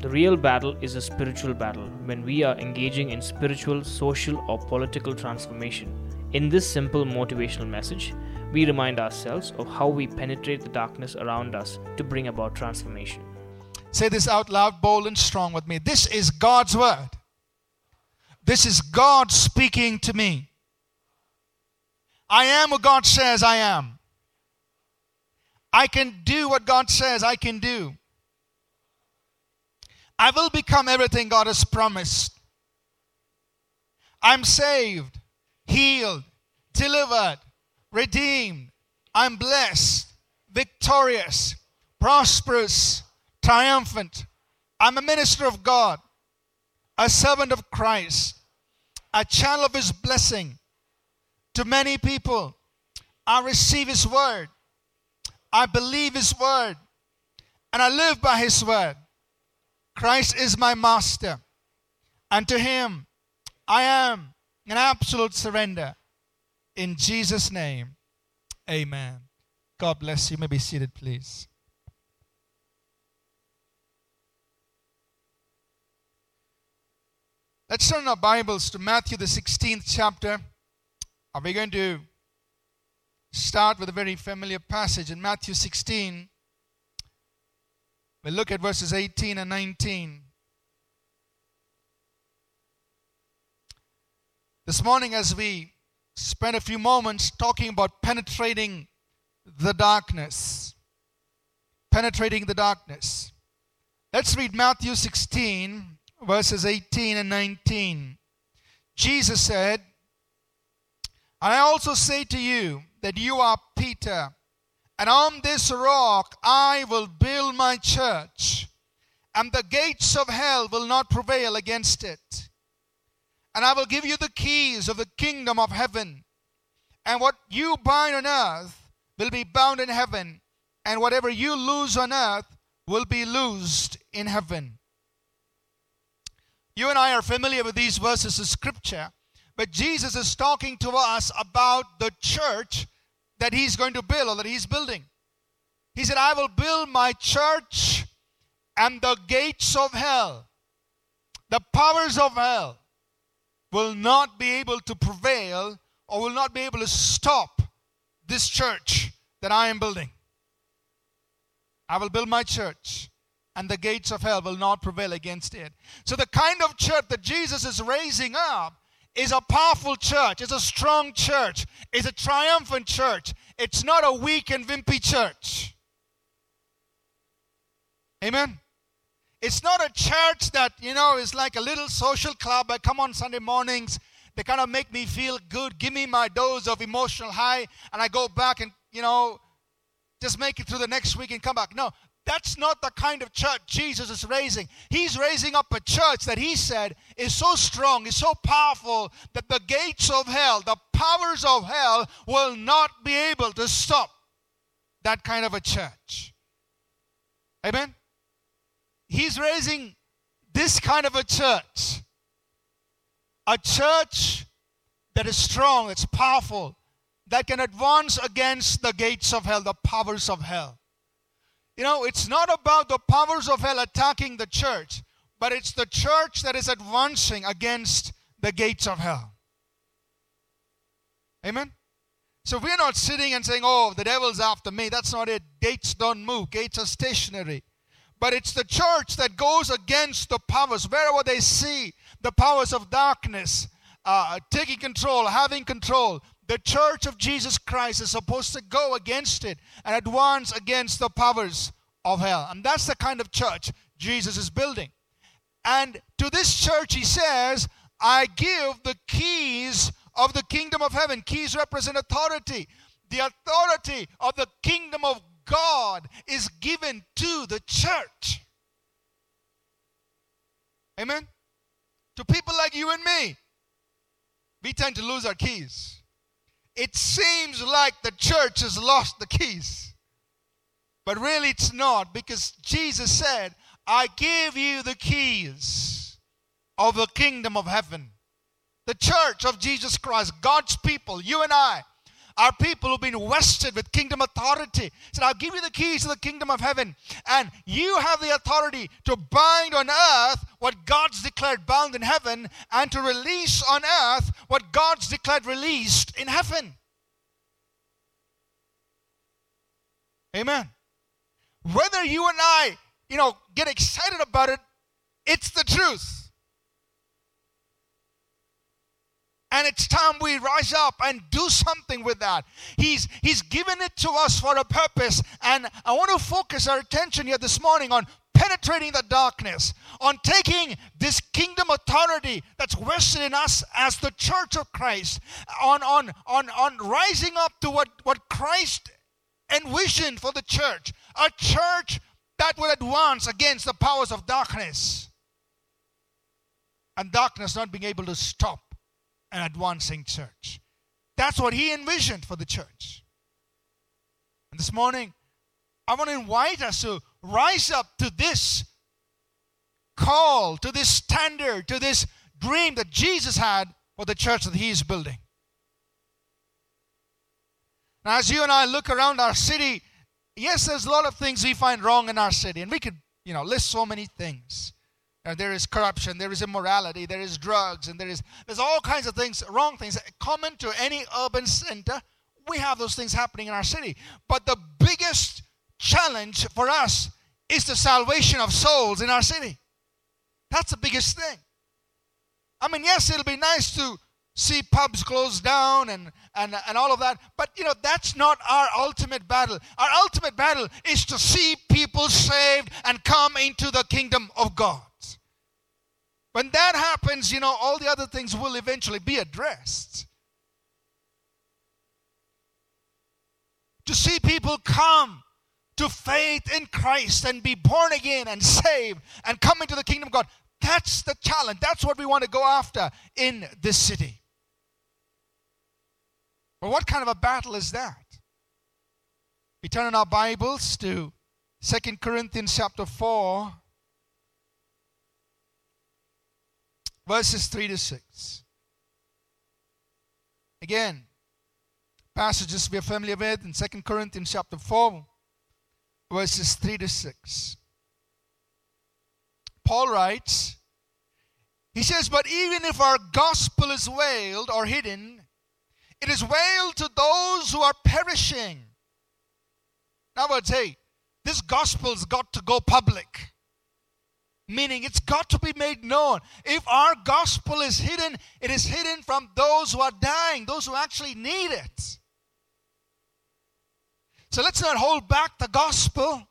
The real battle is a spiritual battle when we are engaging in spiritual, social, or political transformation. In this simple motivational message, we remind ourselves of how we penetrate the darkness around us to bring about transformation. Say this out loud, bold and strong with me. This is God's word. This is God speaking to me. I am what God says I am. I can do what God says I can do. I will become everything God has promised. I'm saved, healed, delivered, redeemed. I'm blessed, victorious, prosperous, triumphant. I'm a minister of God, a servant of Christ, a channel of His blessing to many people. I receive His word, I believe His word, and I live by His word. Christ is my master, and to him I am an absolute surrender. In Jesus' name, amen. God bless you. you may be seated, please. Let's turn our Bibles to Matthew, the 16th chapter. Are we going to start with a very familiar passage in Matthew 16? We'll look at verses 18 and 19. This morning, as we spend a few moments talking about penetrating the darkness, penetrating the darkness, let's read Matthew 16, verses 18 and 19. Jesus said, I also say to you that you are Peter and on this rock I will build my church, and the gates of hell will not prevail against it. And I will give you the keys of the kingdom of heaven. And what you bind on earth will be bound in heaven, and whatever you loose on earth will be loosed in heaven. You and I are familiar with these verses of scripture, but Jesus is talking to us about the church that he's going to build or that he's building. He said, I will build my church and the gates of hell, the powers of hell, will not be able to prevail or will not be able to stop this church that I am building. I will build my church, and the gates of hell will not prevail against it. So, the kind of church that Jesus is raising up is a powerful church, it's a strong church, it's a triumphant church. It's not a weak and wimpy church. Amen. It's not a church that, you know, is like a little social club. I come on Sunday mornings, they kind of make me feel good, give me my dose of emotional high, and I go back and, you know, just make it through the next week and come back. No, that's not the kind of church Jesus is raising. He's raising up a church that he said is so strong, is so powerful that the gates of hell, the powers of hell, will not be able to stop that kind of a church. Amen? He's raising this kind of a church. A church that is strong, that's powerful, that can advance against the gates of hell, the powers of hell. You know, it's not about the powers of hell attacking the church, but it's the church that is advancing against the gates of hell. Amen? So we're not sitting and saying, oh, the devil's after me. That's not it. Gates don't move, gates are stationary. But it's the church that goes against the powers, wherever they see the powers of darkness uh, taking control, having control, the church of Jesus Christ is supposed to go against it and advance against the powers of hell. And that's the kind of church Jesus is building. And to this church, he says, I give the keys of the kingdom of heaven. Keys represent authority. The authority of the kingdom of God is given to the church. Amen? To people like you and me, we tend to lose our keys it seems like the church has lost the keys. But really, it's not because Jesus said, I give you the keys of the kingdom of heaven. The church of Jesus Christ, God's people, you and I, are people who've been vested with kingdom authority. He said, I'll give you the keys to the kingdom of heaven, and you have the authority to bind on earth what God's declared bound in heaven, and to release on earth what God's declared released in heaven. Amen. Whether you and I, you know, get excited about it, it's the truth. And it's time we rise up and do something with that. He's, he's given it to us for a purpose. And I want to focus our attention here this morning on penetrating the darkness, on taking this kingdom authority that's vested in us as the church of Christ, on, on, on, on rising up to what, what Christ envisioned for the church a church that will advance against the powers of darkness. And darkness not being able to stop an advancing church. That's what he envisioned for the church. And this morning, I want to invite us to rise up to this call, to this standard, to this dream that Jesus had for the church that he is building. Now, as you and I look around our city, yes, there's a lot of things we find wrong in our city, and we could, you know, list so many things. Uh, there is corruption, there is immorality, there is drugs, and there is there's all kinds of things, wrong things, common to any urban center. We have those things happening in our city. But the biggest challenge for us is the salvation of souls in our city. That's the biggest thing. I mean, yes, it'll be nice to see pubs closed down and, and, and all of that. But, you know, that's not our ultimate battle. Our ultimate battle is to see people saved and come into the kingdom of God. When that happens, you know, all the other things will eventually be addressed. To see people come to faith in Christ and be born again and saved and come into the kingdom of God, that's the challenge. That's what we want to go after in this city. But what kind of a battle is that? We turn in our Bibles to Second Corinthians chapter 4, verses 3 to 6. Again, passages we are familiar with in Second Corinthians chapter 4, verses 3 to 6. Paul writes, he says, But even if our gospel is veiled or hidden, it is veiled to those who are perishing. In other words, hey, this gospel's got to go public. Meaning it's got to be made known. If our gospel is hidden, it is hidden from those who are dying, those who actually need it. So let's not hold back the gospel.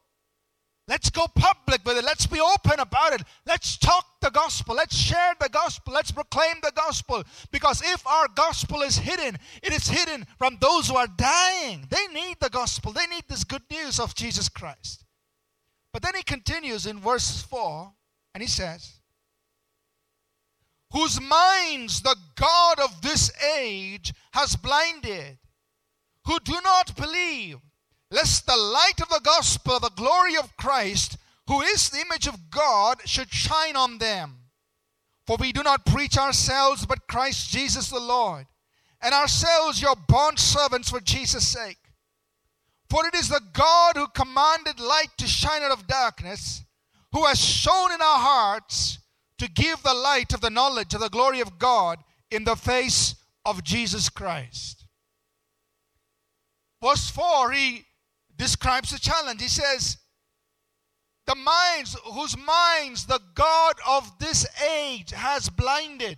Let's go public with it. Let's be open about it. Let's talk the gospel. Let's share the gospel. Let's proclaim the gospel. Because if our gospel is hidden, it is hidden from those who are dying. They need the gospel, they need this good news of Jesus Christ. But then he continues in verse 4 and he says, Whose minds the God of this age has blinded, who do not believe lest the light of the gospel the glory of Christ, who is the image of God, should shine on them. For we do not preach ourselves, but Christ Jesus the Lord, and ourselves your bond servants for Jesus' sake. For it is the God who commanded light to shine out of darkness, who has shown in our hearts to give the light of the knowledge of the glory of God in the face of Jesus Christ. Verse 4, he describes the challenge. He says, The minds, whose minds the God of this age has blinded,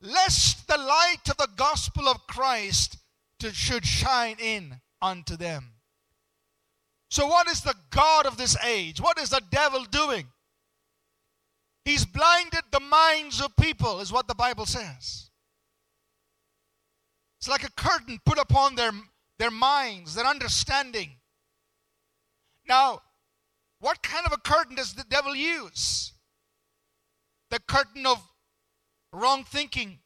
lest the light of the gospel of Christ should shine in unto them. So, what is the God of this age? What is the devil doing? He's blinded the minds of people, is what the Bible says. It's like a curtain put upon their their minds, their understanding. Now, what kind of a curtain does the devil use? The curtain of wrong thinking,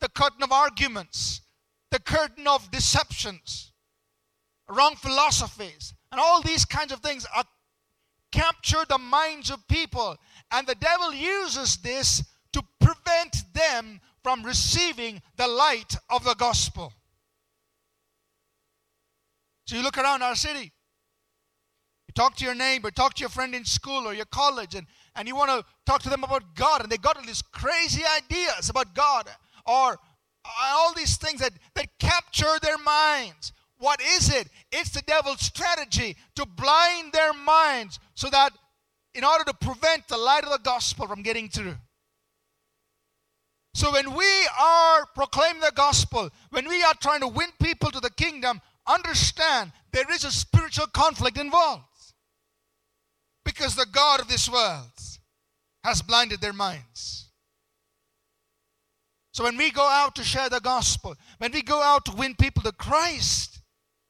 the curtain of arguments, the curtain of deceptions, wrong philosophies, and all these kinds of things are capture the minds of people. And the devil uses this to prevent them from receiving the light of the gospel. So you look around our city, you talk to your neighbor, talk to your friend in school or your college, and, and you want to talk to them about God, and they got all these crazy ideas about God or all these things that, that capture their minds. What is it? It's the devil's strategy to blind their minds so that in order to prevent the light of the gospel from getting through. So when we are proclaiming the gospel, when we are trying to win people to the kingdom, understand there is a spiritual conflict involved. Because the God of this world has blinded their minds. So when we go out to share the gospel, when we go out to win people to Christ,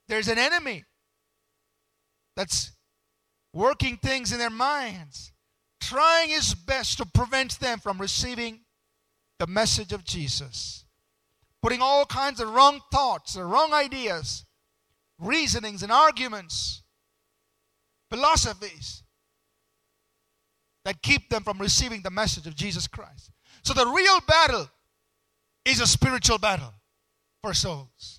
there's an enemy that's working things in their minds, trying his best to prevent them from receiving the message of Jesus, putting all kinds of wrong thoughts, or wrong ideas, reasonings, and arguments, philosophies that keep them from receiving the message of Jesus Christ. So the real battle is a spiritual battle for souls.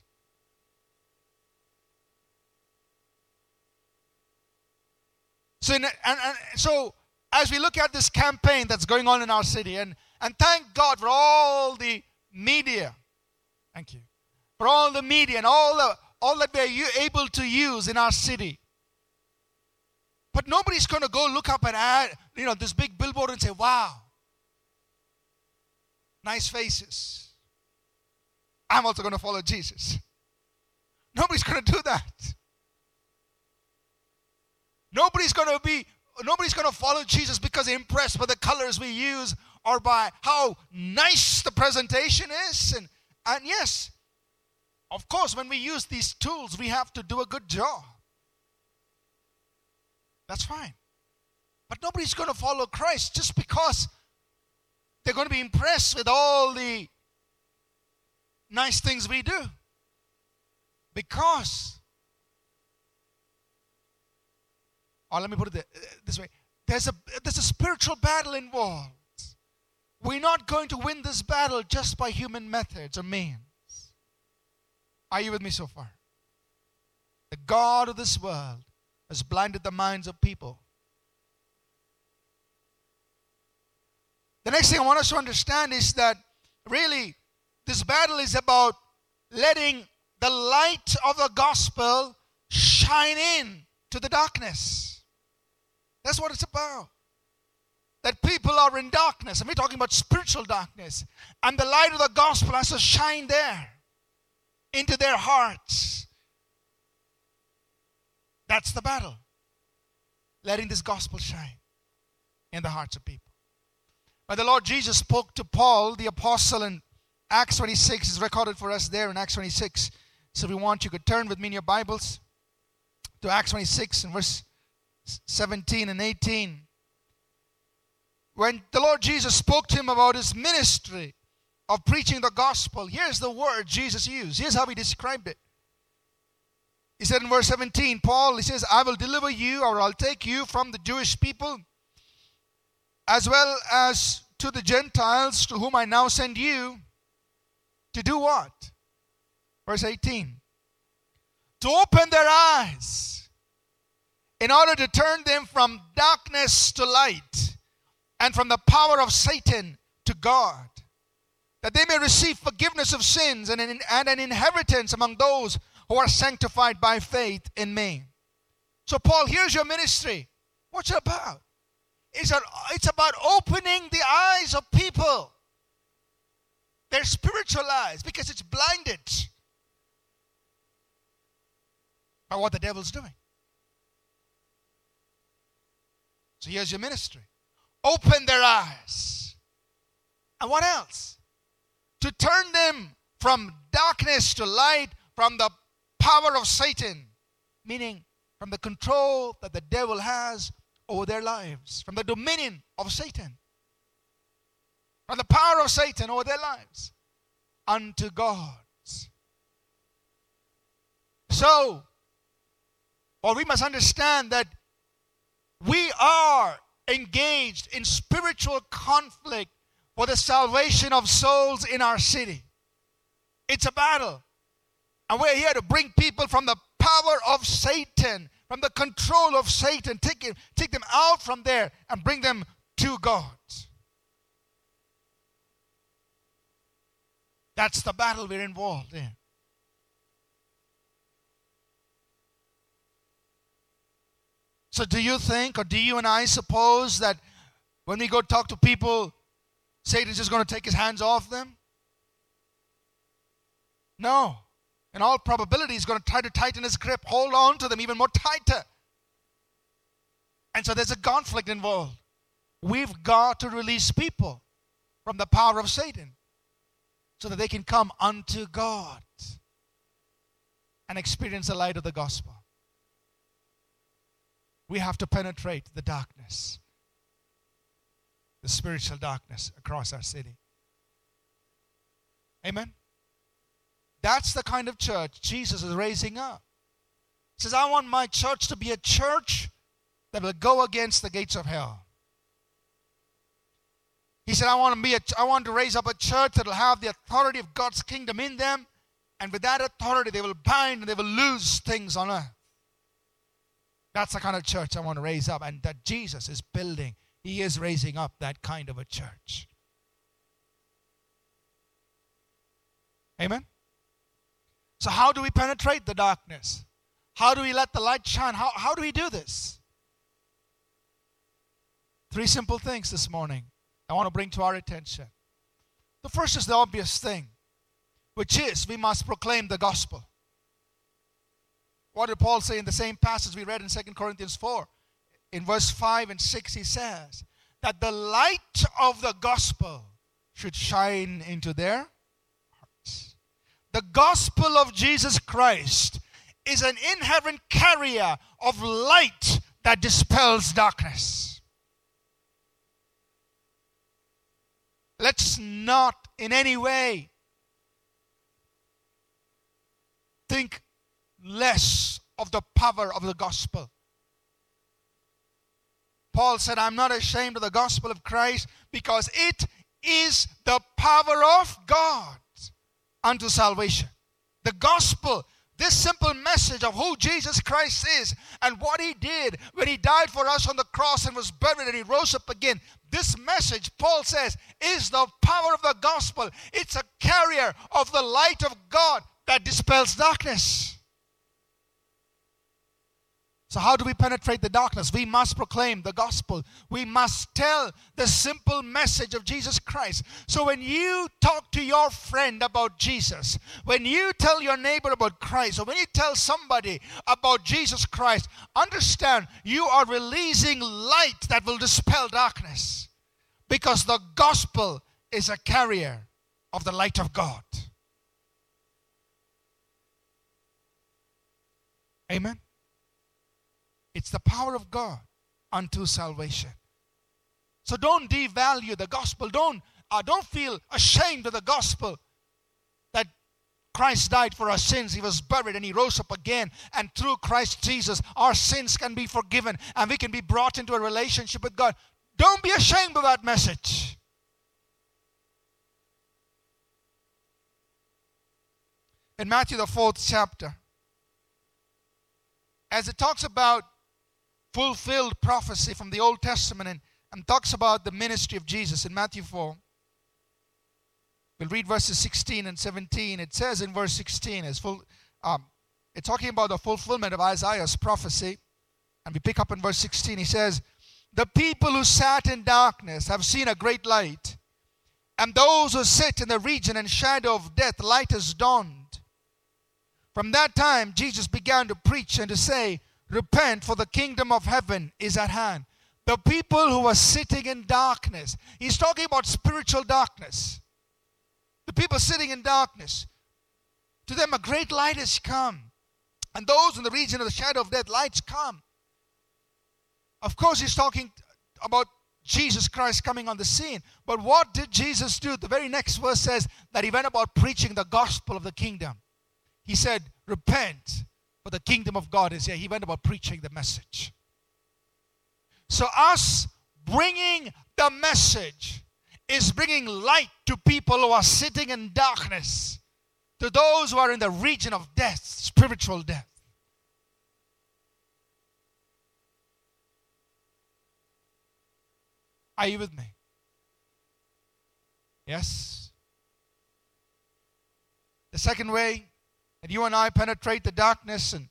So, in, and, and, so as we look at this campaign that's going on in our city, and, and thank God for all the media, thank you, for all the media and all, the, all that we're able to use in our city. But nobody's going to go look up at ad, you know, this big billboard and say, wow, nice faces. I'm also going to follow Jesus. Nobody's going to do that. Nobody's going to be nobody's going to follow Jesus because they're impressed by the colors we use or by how nice the presentation is and and yes, of course when we use these tools we have to do a good job. That's fine. But nobody's going to follow Christ just because they're going to be impressed with all the nice things we do. Because, or let me put it this way there's a, there's a spiritual battle involved. We're not going to win this battle just by human methods or means. Are you with me so far? The God of this world has blinded the minds of people. The next thing I want us to understand is that really this battle is about letting the light of the gospel shine in to the darkness. That's what it's about. That people are in darkness, and we're talking about spiritual darkness, and the light of the gospel has to shine there into their hearts. That's the battle. Letting this gospel shine in the hearts of people. But the Lord Jesus spoke to Paul, the apostle, in Acts 26 is recorded for us there in Acts 26. So if you want, you could turn with me in your Bibles to Acts 26 and verse 17 and 18. When the Lord Jesus spoke to him about his ministry of preaching the gospel, here's the word Jesus used. Here's how he described it. He said in verse 17, Paul, he says, I will deliver you or I'll take you from the Jewish people as well as to the Gentiles to whom I now send you to do what? Verse 18. To open their eyes in order to turn them from darkness to light and from the power of Satan to God, that they may receive forgiveness of sins and an, and an inheritance among those who are sanctified by faith in me. So, Paul, here's your ministry. What's it about? It's, a, it's about opening the eyes of people their spiritual eyes because it's blinded by what the devil's doing. So here's your ministry open their eyes. And what else? To turn them from darkness to light, from the power of Satan, meaning from the control that the devil has over their lives, from the dominion of Satan from the power of Satan over their lives unto God's. So, well, we must understand that we are engaged in spiritual conflict for the salvation of souls in our city. It's a battle. And we're here to bring people from the power of Satan, from the control of Satan, take, it, take them out from there and bring them to God. That's the battle we're involved in. So, do you think, or do you and I suppose that when we go talk to people, Satan's just going to take his hands off them? No. In all probability, he's going to try to tighten his grip, hold on to them even more tighter. And so there's a conflict involved. We've got to release people from the power of Satan so that they can come unto God and experience the light of the gospel we have to penetrate the darkness, the spiritual darkness across our city. Amen? That's the kind of church Jesus is raising up. He says, I want my church to be a church that will go against the gates of hell. He said, I want to be a, I want to raise up a church that will have the authority of God's kingdom in them, and with that authority they will bind and they will lose things on earth. That's the kind of church I want to raise up, and that Jesus is building. He is raising up that kind of a church. Amen? So, how do we penetrate the darkness? How do we let the light shine? How, how do we do this? Three simple things this morning I want to bring to our attention. The first is the obvious thing, which is we must proclaim the gospel. What did Paul say in the same passage we read in 2 Corinthians 4? In verse 5 and 6, he says that the light of the gospel should shine into their hearts. The gospel of Jesus Christ is an inherent carrier of light that dispels darkness. Let's not in any way think less of the power of the gospel. Paul said, I'm not ashamed of the gospel of Christ because it is the power of God unto salvation. The gospel, this simple message of who Jesus Christ is and what he did when he died for us on the cross and was buried and he rose up again. This message, Paul says, is the power of the gospel. It's a carrier of the light of God that dispels darkness. So, how do we penetrate the darkness? We must proclaim the gospel. We must tell the simple message of Jesus Christ. So, when you talk to your friend about Jesus, when you tell your neighbor about Christ, or when you tell somebody about Jesus Christ, understand you are releasing light that will dispel darkness because the gospel is a carrier of the light of God. Amen. It's the power of God unto salvation. So don't devalue the gospel. Don't, uh, don't feel ashamed of the gospel that Christ died for our sins. He was buried and he rose up again. And through Christ Jesus, our sins can be forgiven and we can be brought into a relationship with God. Don't be ashamed of that message. In Matthew, the fourth chapter, as it talks about fulfilled prophecy from the Old Testament and, and talks about the ministry of Jesus in Matthew 4. We'll read verses 16 and 17. It says in verse 16, it's, full, um, it's talking about the fulfillment of Isaiah's prophecy. And we pick up in verse 16. He says, The people who sat in darkness have seen a great light. And those who sit in the region and shadow of death, light has dawned. From that time, Jesus began to preach and to say, Repent, for the kingdom of heaven is at hand. The people who were sitting in darkness, he's talking about spiritual darkness. The people sitting in darkness, to them a great light has come. And those in the region of the shadow of death, lights come. Of course, he's talking about Jesus Christ coming on the scene. But what did Jesus do? The very next verse says that he went about preaching the gospel of the kingdom. He said, Repent, the kingdom of God is here. He went about preaching the message. So, us bringing the message is bringing light to people who are sitting in darkness, to those who are in the region of death, spiritual death. Are you with me? Yes. The second way that you and I penetrate the darkness and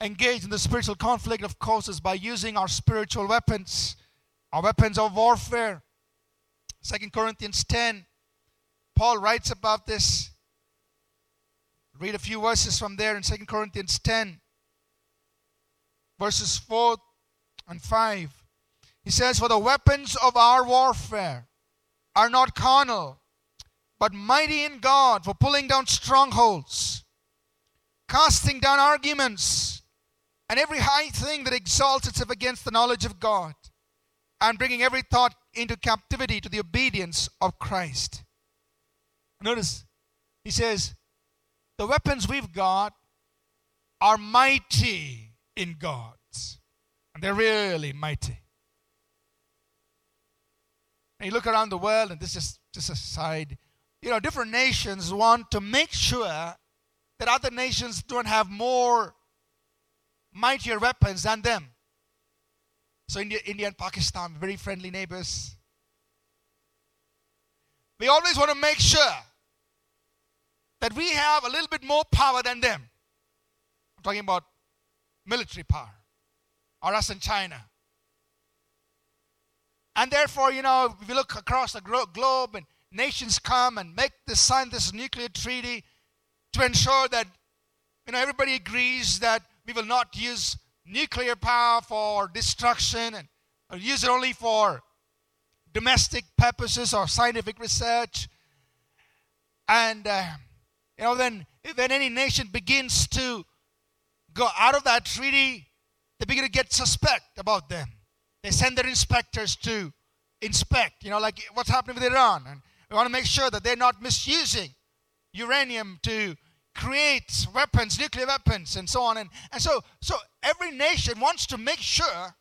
engage in the spiritual conflict, of course, is by using our spiritual weapons, our weapons of warfare. Second Corinthians 10, Paul writes about this. Read a few verses from there in Second Corinthians 10, verses 4 and 5. He says, For the weapons of our warfare are not carnal, but mighty in God for pulling down strongholds, casting down arguments, and every high thing that exalts itself against the knowledge of God, and bringing every thought into captivity to the obedience of Christ. Notice, he says, The weapons we've got are mighty in God. And they're really mighty. And you look around the world, and this is just a side. You know, different nations want to make sure that other nations don't have more mightier weapons than them. So India, India and Pakistan, very friendly neighbors. We always want to make sure that we have a little bit more power than them. I'm talking about military power or us in China. And therefore, you know, if you look across the globe and nations come and make this sign this nuclear treaty to ensure that, you know, everybody agrees that we will not use nuclear power for destruction and use it only for domestic purposes or scientific research. And, uh, you know, then when any nation begins to go out of that treaty, they begin to get suspect about them. They send their inspectors to inspect, you know, like what's happening with Iran. And we want to make sure that they're not misusing uranium to create weapons, nuclear weapons, and so on. And, and so, so every nation wants to make sure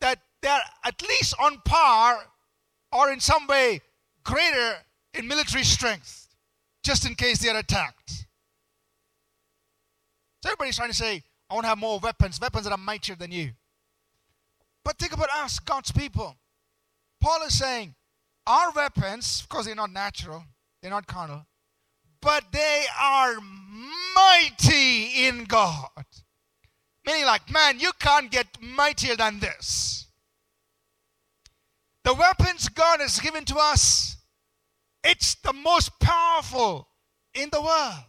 that they're at least on par or in some way greater in military strength, just in case they are attacked. So everybody's trying to say, I want to have more weapons, weapons that are mightier than you. But think about us, God's people. Paul is saying, our weapons, of course, they're not natural, they're not carnal, but they are mighty in God. Meaning, like, man, you can't get mightier than this. The weapons God has given to us, it's the most powerful in the world.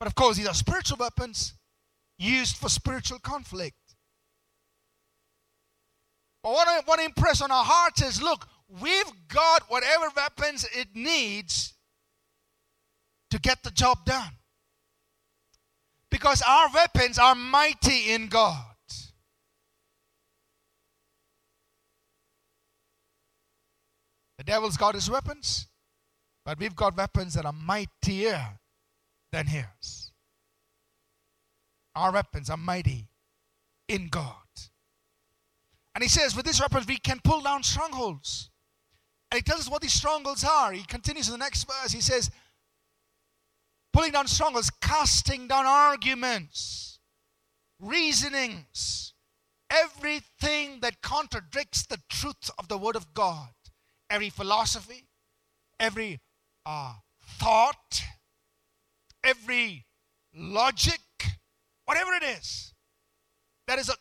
But of course, these are spiritual weapons used for spiritual conflict. But what I want to impress on our hearts is look, we've got whatever weapons it needs to get the job done. Because our weapons are mighty in God. The devil's got his weapons, but we've got weapons that are mightier than his. Our weapons are mighty in God. And he says, with these weapons, we can pull down strongholds. And he tells us what these strongholds are. He continues in the next verse. He says, pulling down strongholds, casting down arguments, reasonings, everything that contradicts the truth of the Word of God, every philosophy, every uh, thought, every logic, whatever it is that is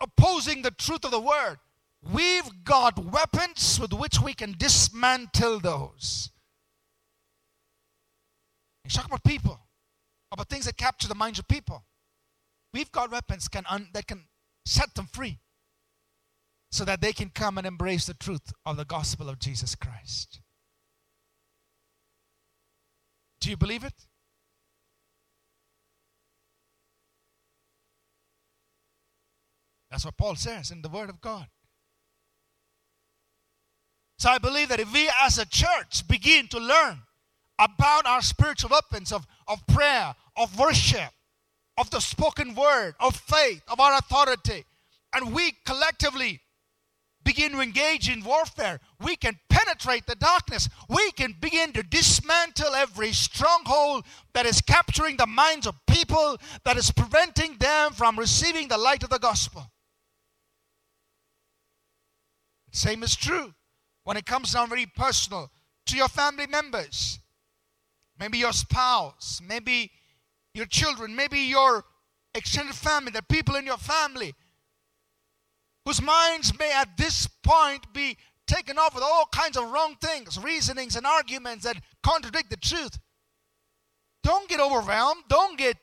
opposing the truth of the word, we've got weapons with which we can dismantle those. You talk about people, about things that capture the minds of people. We've got weapons can un, that can set them free so that they can come and embrace the truth of the gospel of Jesus Christ. Do you believe it? That's what Paul says in the Word of God. So I believe that if we as a church begin to learn about our spiritual weapons of, of prayer, of worship, of the spoken word, of faith, of our authority, and we collectively begin to engage in warfare. We can penetrate the darkness. We can begin to dismantle every stronghold that is capturing the minds of people, that is preventing them from receiving the light of the gospel. Same is true when it comes down very personal to your family members. Maybe your spouse, maybe your children, maybe your extended family, the people in your family whose minds may at this point be taken off with all kinds of wrong things, reasonings, and arguments that contradict the truth. Don't get overwhelmed. Don't get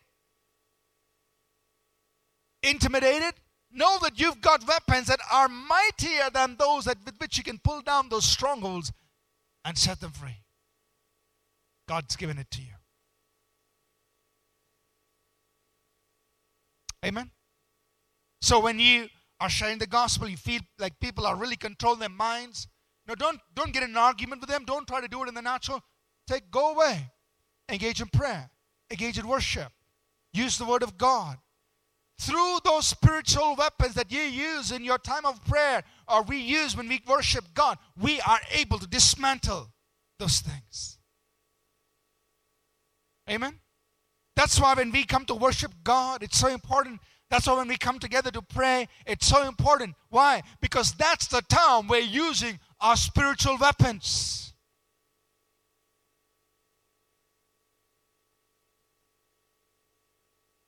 intimidated. Know that you've got weapons that are mightier than those that, with which you can pull down those strongholds and set them free. God's given it to you. Amen. So when you are sharing the gospel, you feel like people are really controlling their minds. No, don't don't get in an argument with them. Don't try to do it in the natural. Take go away. Engage in prayer. Engage in worship. Use the word of God. Through those spiritual weapons that you use in your time of prayer or we use when we worship God, we are able to dismantle those things. Amen. That's why when we come to worship God, it's so important. That's why when we come together to pray, it's so important. Why? Because that's the time we're using our spiritual weapons.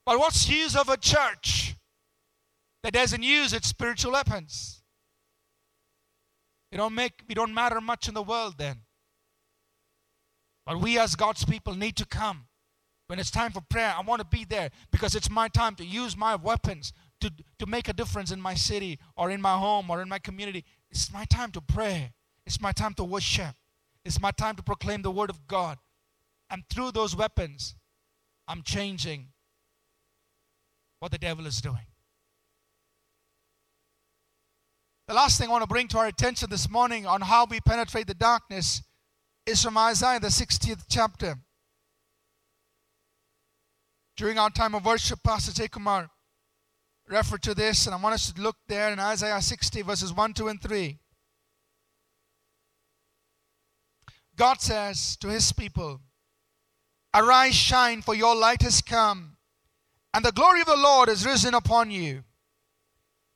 But what's the use of a church that doesn't use its spiritual weapons? We don't make we don't matter much in the world then. But we as God's people need to come when it's time for prayer, I want to be there because it's my time to use my weapons to, to make a difference in my city or in my home or in my community. It's my time to pray. It's my time to worship. It's my time to proclaim the word of God. And through those weapons, I'm changing what the devil is doing. The last thing I want to bring to our attention this morning on how we penetrate the darkness is from Isaiah, the 60th chapter. During our time of worship, Pastor Tekumar referred to this, and I want us to look there in Isaiah 60, verses 1, 2, and 3. God says to his people, Arise, shine, for your light has come, and the glory of the Lord is risen upon you.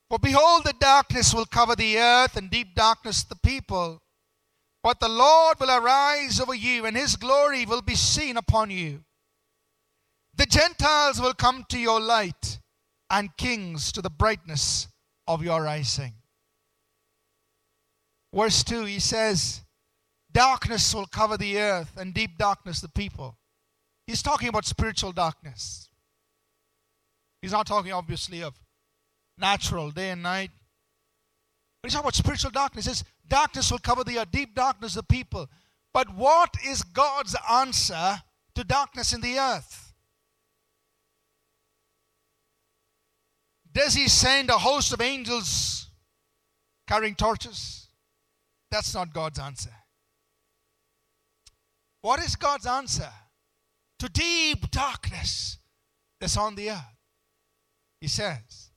For behold, the darkness will cover the earth, and deep darkness the people. But the Lord will arise over you, and his glory will be seen upon you. The Gentiles will come to your light, and kings to the brightness of your rising. Verse 2, he says, Darkness will cover the earth, and deep darkness the people. He's talking about spiritual darkness. He's not talking, obviously, of natural day and night. But he's talking about spiritual darkness. He says, Darkness will cover the earth, deep darkness the people. But what is God's answer to darkness in the earth? Does he send a host of angels carrying torches? That's not God's answer. What is God's answer to deep darkness that's on the earth? He says,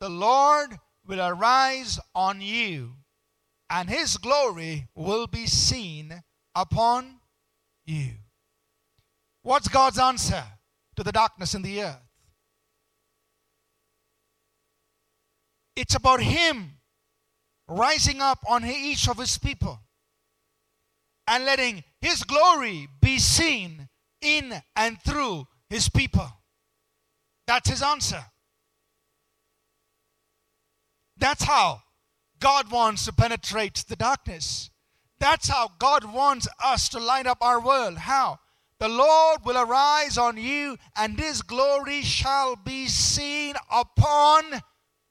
The Lord will arise on you, and his glory will be seen upon you. What's God's answer to the darkness in the earth? It's about Him rising up on each of His people and letting His glory be seen in and through His people. That's His answer. That's how God wants to penetrate the darkness. That's how God wants us to light up our world. How? The Lord will arise on you, and His glory shall be seen upon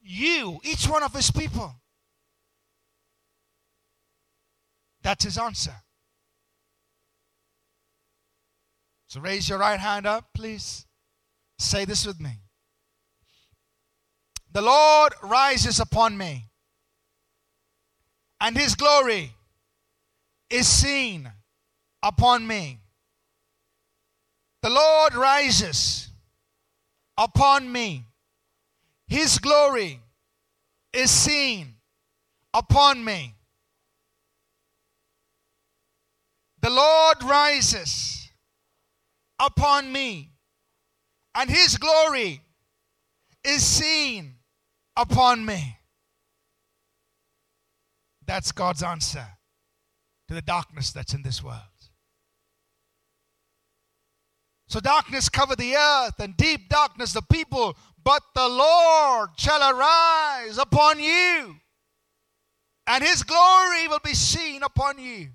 you, each one of his people. That's his answer. So raise your right hand up, please. Say this with me. The Lord rises upon me, and his glory is seen upon me. The Lord rises upon me his glory is seen upon me. The Lord rises upon me, and his glory is seen upon me. That's God's answer to the darkness that's in this world. So darkness covered the earth, and deep darkness the people, but the Lord shall arise upon you, and his glory will be seen upon you.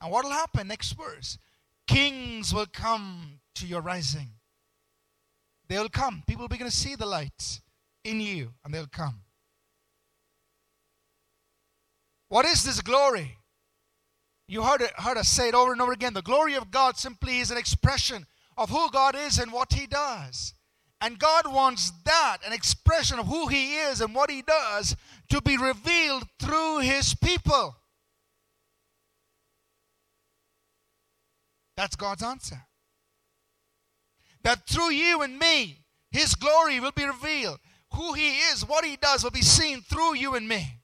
And what will happen? Next verse. Kings will come to your rising. They will come. People will begin to see the light in you, and they'll come. What is this glory? You heard, it, heard us say it over and over again. The glory of God simply is an expression of who God is and what He does. And God wants that, an expression of who He is and what He does, to be revealed through His people. That's God's answer. That through you and me, His glory will be revealed. Who He is, what He does, will be seen through you and me.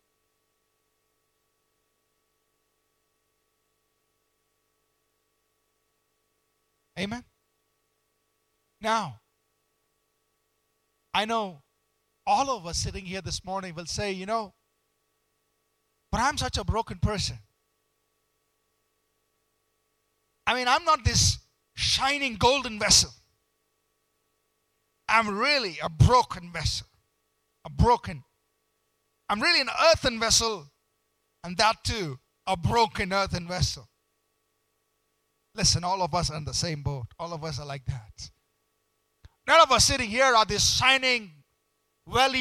Amen. Now, I know all of us sitting here this morning will say, you know, but I'm such a broken person. I mean, I'm not this shining golden vessel. I'm really a broken vessel. A broken. I'm really an earthen vessel, and that too, a broken earthen vessel. Listen, all of us are in the same boat. All of us are like that. None of us sitting here are this shining, well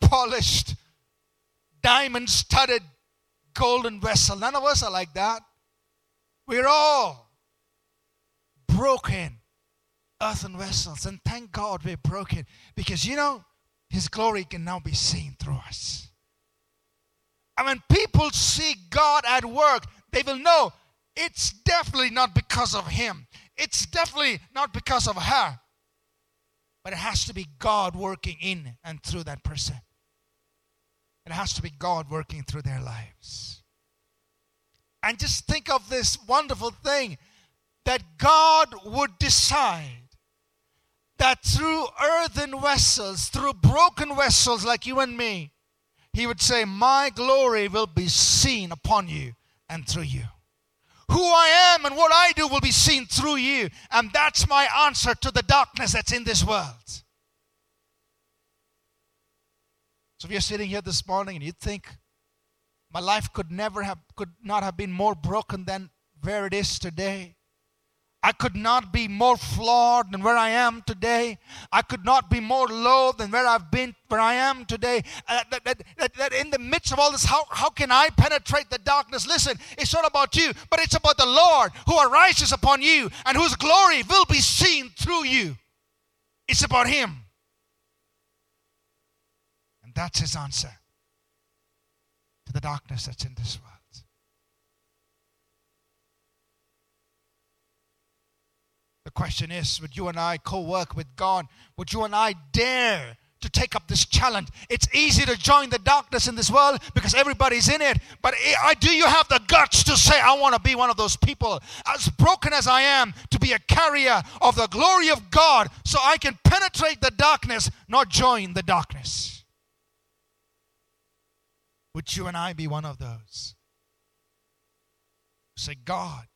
polished, diamond studded golden vessel. None of us are like that. We're all broken earthen vessels. And thank God we're broken because you know, His glory can now be seen through us. And when people see God at work, they will know it's definitely not because of Him, it's definitely not because of her, but it has to be God working in and through that person. It has to be God working through their lives. And just think of this wonderful thing that God would decide that through earthen vessels, through broken vessels like you and me, He would say, My glory will be seen upon you and through you. Who I am and what I do will be seen through you. And that's my answer to the darkness that's in this world. So if you're sitting here this morning and you think, my life could never have, could not have been more broken than where it is today. I could not be more flawed than where I am today. I could not be more low than where I've been, where I am today. Uh, that, that, that, that, in the midst of all this, how, how can I penetrate the darkness? Listen, it's not about you, but it's about the Lord who arises upon you and whose glory will be seen through you. It's about Him. And that's His answer to the darkness that's in this world. The question is would you and I co work with God? Would you and I dare to take up this challenge? It's easy to join the darkness in this world because everybody's in it. But do you have the guts to say, I want to be one of those people, as broken as I am, to be a carrier of the glory of God so I can penetrate the darkness, not join the darkness? Would you and I be one of those? Say, God,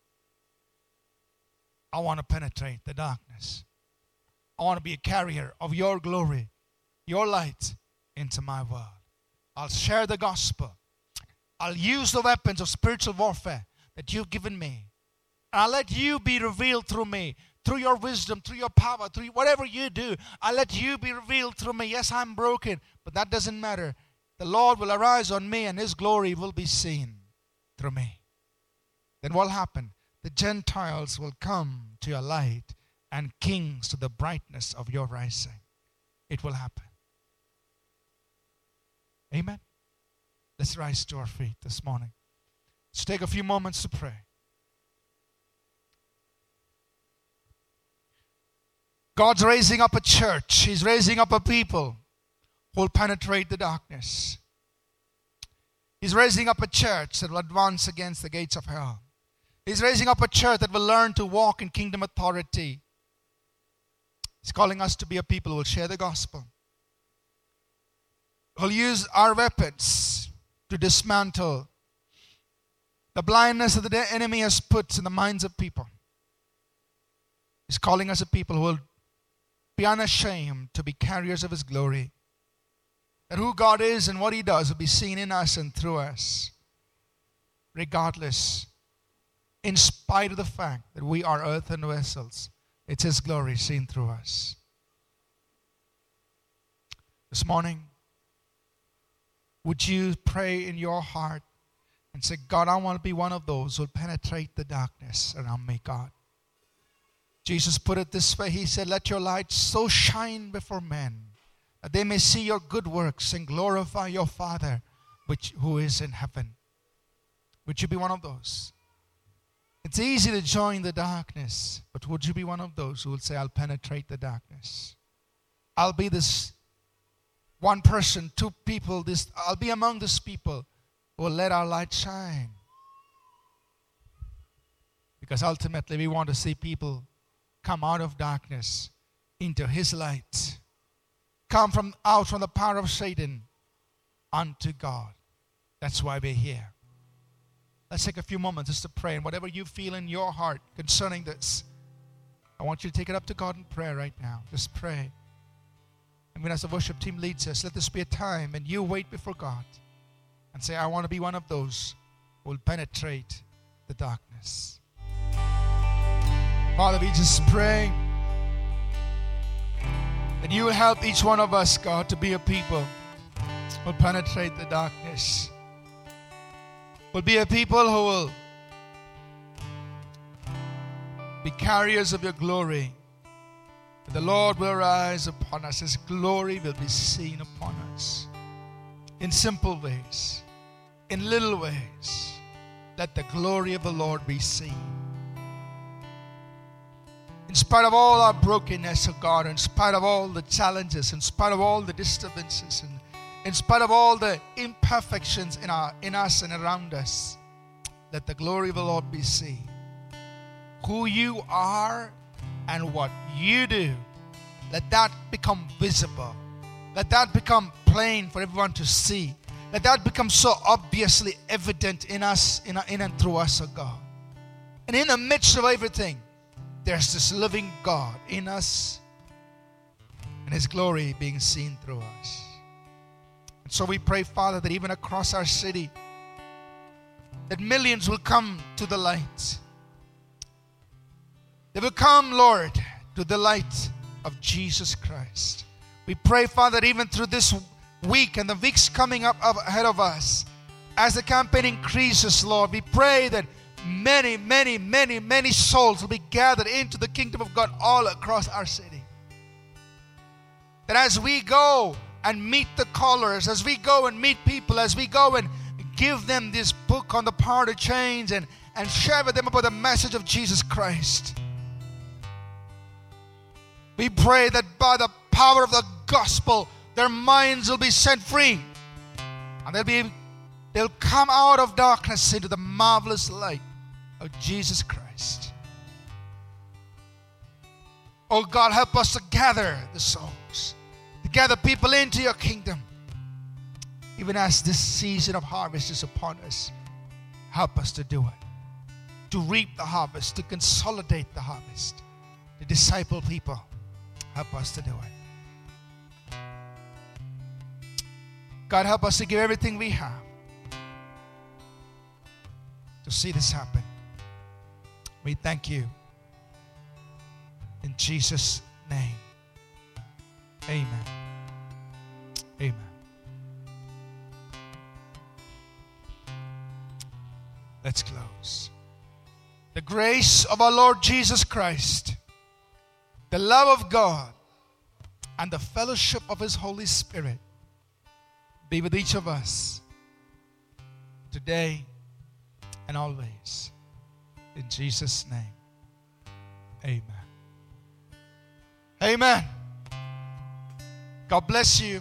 I want to penetrate the darkness. I want to be a carrier of your glory, your light into my world. I'll share the gospel. I'll use the weapons of spiritual warfare that you've given me. I'll let you be revealed through me, through your wisdom, through your power, through whatever you do. I'll let you be revealed through me. Yes, I'm broken, but that doesn't matter the Lord will arise on me and his glory will be seen through me. Then what will happen? The Gentiles will come to your light and kings to the brightness of your rising. It will happen. Amen. Let's rise to our feet this morning. Let's take a few moments to pray. God's raising up a church, He's raising up a people who will penetrate the darkness. He's raising up a church that will advance against the gates of hell. He's raising up a church that will learn to walk in kingdom authority. He's calling us to be a people who will share the gospel. Who'll use our weapons to dismantle the blindness that the enemy has put in the minds of people. He's calling us a people who will be unashamed to be carriers of His glory. That who God is and what He does will be seen in us and through us, regardless, in spite of the fact that we are earthen vessels. It's His glory seen through us. This morning, would you pray in your heart and say, God, I want to be one of those who will penetrate the darkness around me, God? Jesus put it this way He said, Let your light so shine before men that they may see your good works and glorify your Father which, who is in heaven. Would you be one of those? It's easy to join the darkness, but would you be one of those who will say, I'll penetrate the darkness? I'll be this one person, two people, this I'll be among these people who will let our light shine. Because ultimately we want to see people come out of darkness into his light. Come from out from the power of Satan unto God. That's why we're here. Let's take a few moments just to pray. And whatever you feel in your heart concerning this, I want you to take it up to God in prayer right now. Just pray. And when as the worship team leads us, let this be a time and you wait before God and say, I want to be one of those who will penetrate the darkness. Father, we just pray that you will help each one of us, God, to be a people who will penetrate the darkness. Will be a people who will be carriers of your glory. The Lord will rise upon us. His glory will be seen upon us in simple ways, in little ways. Let the glory of the Lord be seen in spite of all our brokenness, oh God, in spite of all the challenges, in spite of all the disturbances, and in spite of all the imperfections in, our, in us and around us, let the glory of the Lord be seen. Who you are and what you do, let that become visible. Let that become plain for everyone to see. Let that become so obviously evident in us, in, in and through us, oh God. And in the midst of everything, there's this living God in us and His glory being seen through us. So we pray, Father, that even across our city, that millions will come to the light. They will come, Lord, to the light of Jesus Christ. We pray, Father, even through this week and the weeks coming up ahead of us, as the campaign increases, Lord, we pray that many, many, many, many souls will be gathered into the kingdom of God all across our city. That as we go and meet the callers, as we go and meet people, as we go and give them this book on the power to change and, and share with them about the message of Jesus Christ. We pray that by the power of the gospel, their minds will be set free and they'll be they'll come out of darkness into the marvelous light of Jesus Christ. Oh God, help us to gather the souls, to gather people into your kingdom. Even as this season of harvest is upon us, help us to do it. To reap the harvest, to consolidate the harvest, to disciple people. Help us to do it. God, help us to give everything we have to see this happen. We thank you. In Jesus' name. Amen. Amen. Let's close. The grace of our Lord Jesus Christ, the love of God, and the fellowship of His Holy Spirit be with each of us today and always. In Jesus' name, amen. Amen. God bless you.